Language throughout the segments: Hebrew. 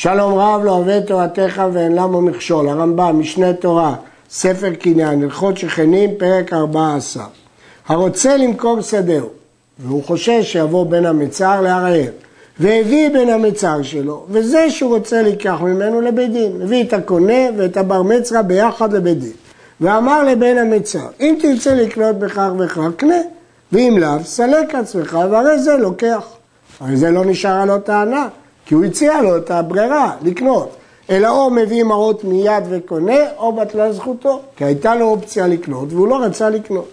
שלום רב לא אוהב תורתך ואין למה מכשול, הרמב"ם, משנה תורה, ספר קניין, הלכות שכנים, פרק 14. הרוצה למכור שדהו, והוא חושש שיבוא בן המצר לערער, והביא בן המצר שלו, וזה שהוא רוצה לקח ממנו לבית דין. הביא את הקונה ואת הבר מצרה ביחד לבית דין. ואמר לבן המצר, אם תרצה לקנות בכך וכך, קנה, ואם לאו, סלק עצמך, והרי זה לוקח. הרי זה לא נשארה לו טענה, כי הוא הציע לו את הברירה, לקנות. אלא או מביא מעות מיד וקונה, או בטלה זכותו, כי הייתה לו אופציה לקנות, והוא לא רצה לקנות.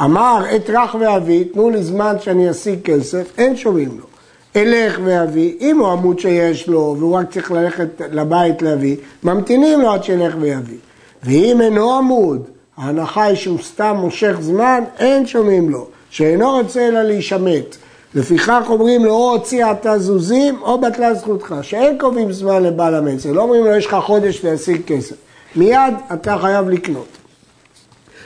אמר, אטרח ואביא, תנו לי זמן שאני אשיג כסף, אין שומעים לו. אלך ואביא, אם הוא עמוד שיש לו, והוא רק צריך ללכת לבית להביא, ממתינים לו עד שילך ויביא. ואם אינו עמוד, ההנחה היא שהוא סתם מושך זמן, אין שומעים לו, שאינו רוצה אלא להישמט. לפיכך אומרים לו, או הוציא אתה זוזים, או בטלה זכותך, שאין קובעים זמן לבעל המצר. לא אומרים לו, יש לך חודש להשיג כסף. מיד אתה חייב לקנות.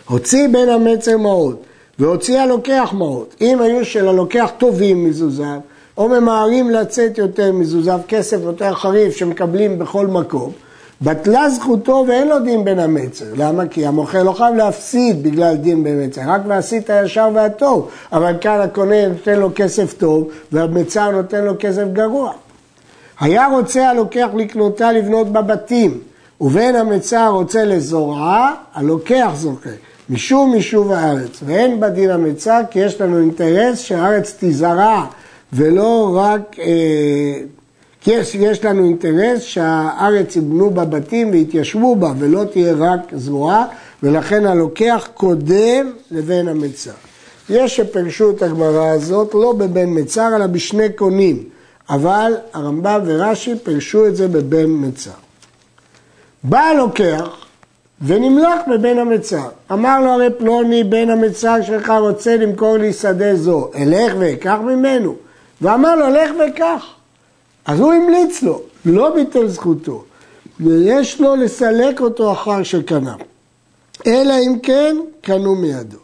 הוציא בן המצר מעות, והוציא הלוקח מעות. אם היו של הלוקח טובים מזוזיו, או ממהרים לצאת יותר מזוזיו, כסף יותר חריף שמקבלים בכל מקום, בטלה זכותו ואין לו דין בין המצר. למה? כי המוכר לא חייב להפסיד בגלל דין בין מצר, רק ועשית הישר והטוב. אבל כאן הקונה נותן לו כסף טוב, והמצר נותן לו כסף גרוע. היה רוצה הלוקח לקנותה לבנות בבתים, ובין המצר רוצה לזורעה, הלוקח זוכה. משום יישוב הארץ, ואין בדין המצר כי יש לנו אינטרס שהארץ תזרע ולא רק אה, כי יש, יש לנו אינטרס שהארץ יבנו בה בתים ויתיישבו בה ולא תהיה רק זרועה ולכן הלוקח קודם לבין המצר. יש שפרשו את הגמרא הזאת לא בבן מצר אלא בשני קונים אבל הרמב"ם ורש"י פרשו את זה בבן מצר. בא הלוקח ונמלך בבן המצר. אמר לו הרי פלוני בן המצר שלך רוצה למכור לי שדה זו, אלך ואקח ממנו. ואמר לו לך וקח. אז הוא המליץ לו, לא ביטל זכותו, ויש לו לסלק אותו אחר שקנה. אלא אם כן, קנו מידו.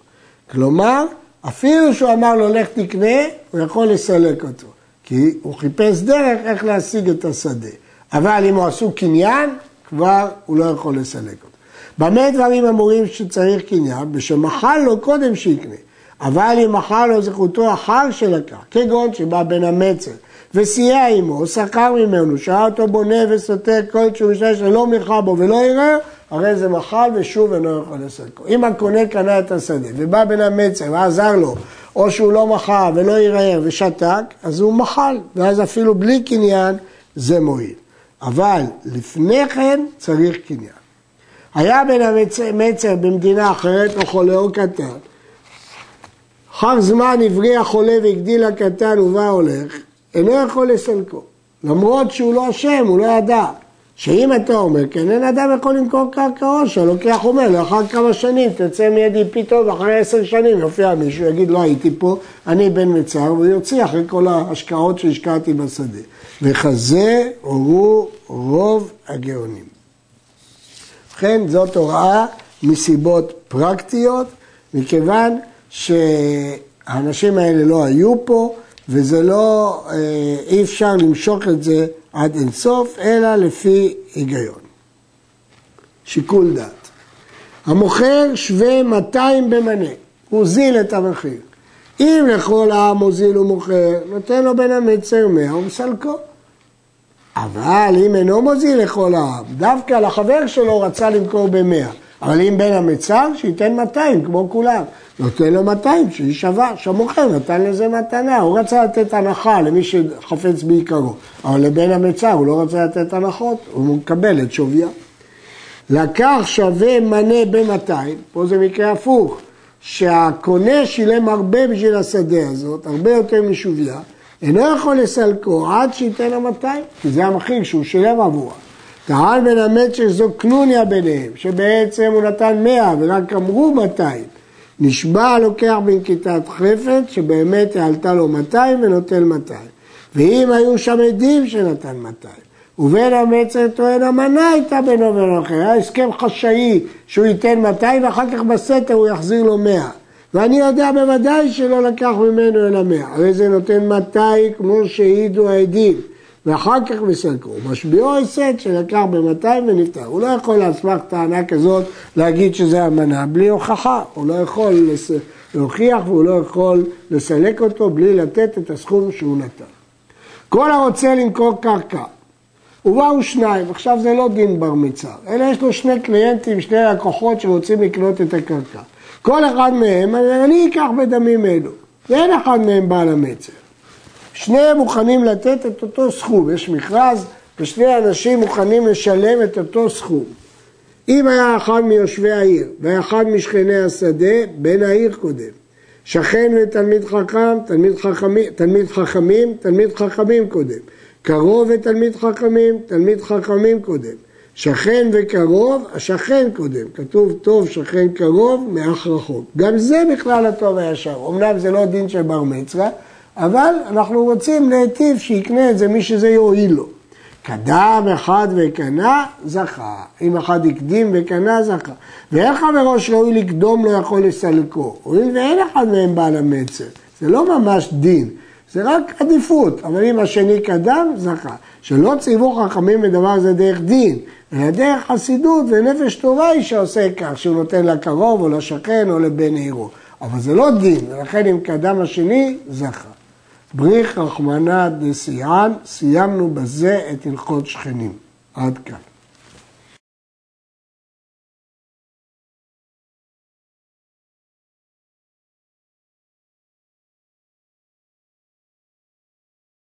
כלומר, אפילו שהוא אמר לו לך תקנה, הוא יכול לסלק אותו. כי הוא חיפש דרך איך להשיג את השדה. אבל אם הוא עשו קניין, כבר הוא לא יכול לסלק אותו. במה דברים אמורים שצריך קניין? בשמחל לו קודם שיקנה. אבל אם מכר לו זכותו אחר שלקח, כגון שבא בן המצר וסייע עמו, שכר ממנו, שעה אותו בונה וסוטה כל משנה שלא מלכה בו ולא ערער, הרי זה מחל ושוב אינו יכול לסלקו. אם הקונה קנה את השדה ובא בן המצר ועזר לו, או שהוא לא מכר ולא ערער ושתק, אז הוא מחל, ואז אפילו בלי קניין זה מועיל. אבל לפני כן צריך קניין. היה בן המצר במדינה אחרת או חולה או קטן, אחר זמן הבריח חולה והגדיל הקטן ובא הולך, אינו יכול לסלקו. למרות שהוא לא אשם, הוא לא ידע. שאם אתה אומר, כן, אין אדם יכול למכור קרקע עושר, לוקח אומר, לאחר כמה שנים תצא מידי פתאום, אחרי עשר שנים יופיע מישהו, יגיד, לא הייתי פה, אני בן מצר, והוא יוציא אחרי כל ההשקעות שהשקעתי בשדה. וכזה הורו רוב הגאונים. ובכן, זאת הוראה מסיבות פרקטיות, מכיוון שהאנשים האלה לא היו פה, וזה לא, אה, אי אפשר למשוך את זה עד אינסוף, אלא לפי היגיון. שיקול דעת. המוכר שווה 200 במנה, הוא הוזיל את המחיר. אם לכל העם הוזיל ומוכר, נותן לו בן המצר 100 ומסלקו. אבל אם אינו מוזיל לכל העם, דווקא לחבר שלו רצה למכור במאה. אבל אם בן המצר, שייתן 200 כמו כולם. נותן לו 200 שהיא שווה, שהמוכר נתן לזה מתנה, הוא רצה לתת הנחה למי שחפץ בעיקרו, אבל לבן המצר הוא לא רצה לתת הנחות, הוא מקבל את שוויה. לקח שווה מנה ב-200, פה זה מקרה הפוך, שהקונה שילם הרבה בשביל השדה הזאת, הרבה יותר משוויה, אינו יכול לסלקו עד שייתן לו 200, כי זה המחיר שהוא שילם עבורה. טען בן המת שזו קנוניה ביניהם, שבעצם הוא נתן 100 ורק אמרו 200. נשבע הלוקח בנקיטת חפץ, שבאמת העלתה לו 200 ונותן 200. ואם היו שם עדים שנתן 200. ובן המצר טוען המנה הייתה בינו ובין אחר, היה הסכם חשאי שהוא ייתן 200 ואחר כך בסתר הוא יחזיר לו 100. ואני יודע בוודאי שלא לקח ממנו אלא 100, הרי זה נותן 200 כמו שהעידו העדים. ואחר כך מסלקו. משביעו הסד שלקח ב-200 ונפטר. הוא לא יכול על סמך טענה כזאת להגיד שזה המנה בלי הוכחה. הוא לא יכול לס... להוכיח והוא לא יכול לסלק אותו בלי לתת את הסכום שהוא נתן. כל הרוצה למכור קרקע, ובאו שניים, עכשיו זה לא דין בר מצר, אלא יש לו שני קליינטים, שני לקוחות שרוצים לקנות את הקרקע. כל אחד מהם, אני אקח בדמים אלו, ואין אחד מהם בעל המצר. שניהם מוכנים לתת את אותו סכום, יש מכרז, ושני אנשים מוכנים לשלם את אותו סכום. אם היה אחד מיושבי העיר ואחד משכני השדה, בן העיר קודם. שכן ותלמיד חכם, תלמיד חכמים, תלמיד חכמים, תלמיד חכמים קודם. קרוב ותלמיד חכמים, תלמיד חכמים קודם. שכן וקרוב, השכן קודם. כתוב טוב שכן קרוב מאח רחוק. גם זה בכלל הטוב הישר. אמנם זה לא דין של בר מצווה, אבל אנחנו רוצים להיטיב שיקנה את זה מי שזה יועיל לו. קדם אחד וקנה, זכה. אם אחד הקדים וקנה, זכה. ואין חברו שראוי לקדום לא יכול לסלקו. הואיל ואין אחד מהם בעל המצר. זה לא ממש דין, זה רק עדיפות. אבל אם השני קדם, זכה. שלא צייבו חכמים בדבר זה דרך דין, אלא דרך חסידות ונפש טובה היא שעושה כך, שהוא נותן לקרוב או לשכן או לבן עירו. אבל זה לא דין, ולכן אם קדם השני, זכה. בריך רחמנא דסיען, סיימנו בזה את הלכות שכנים. עד כאן.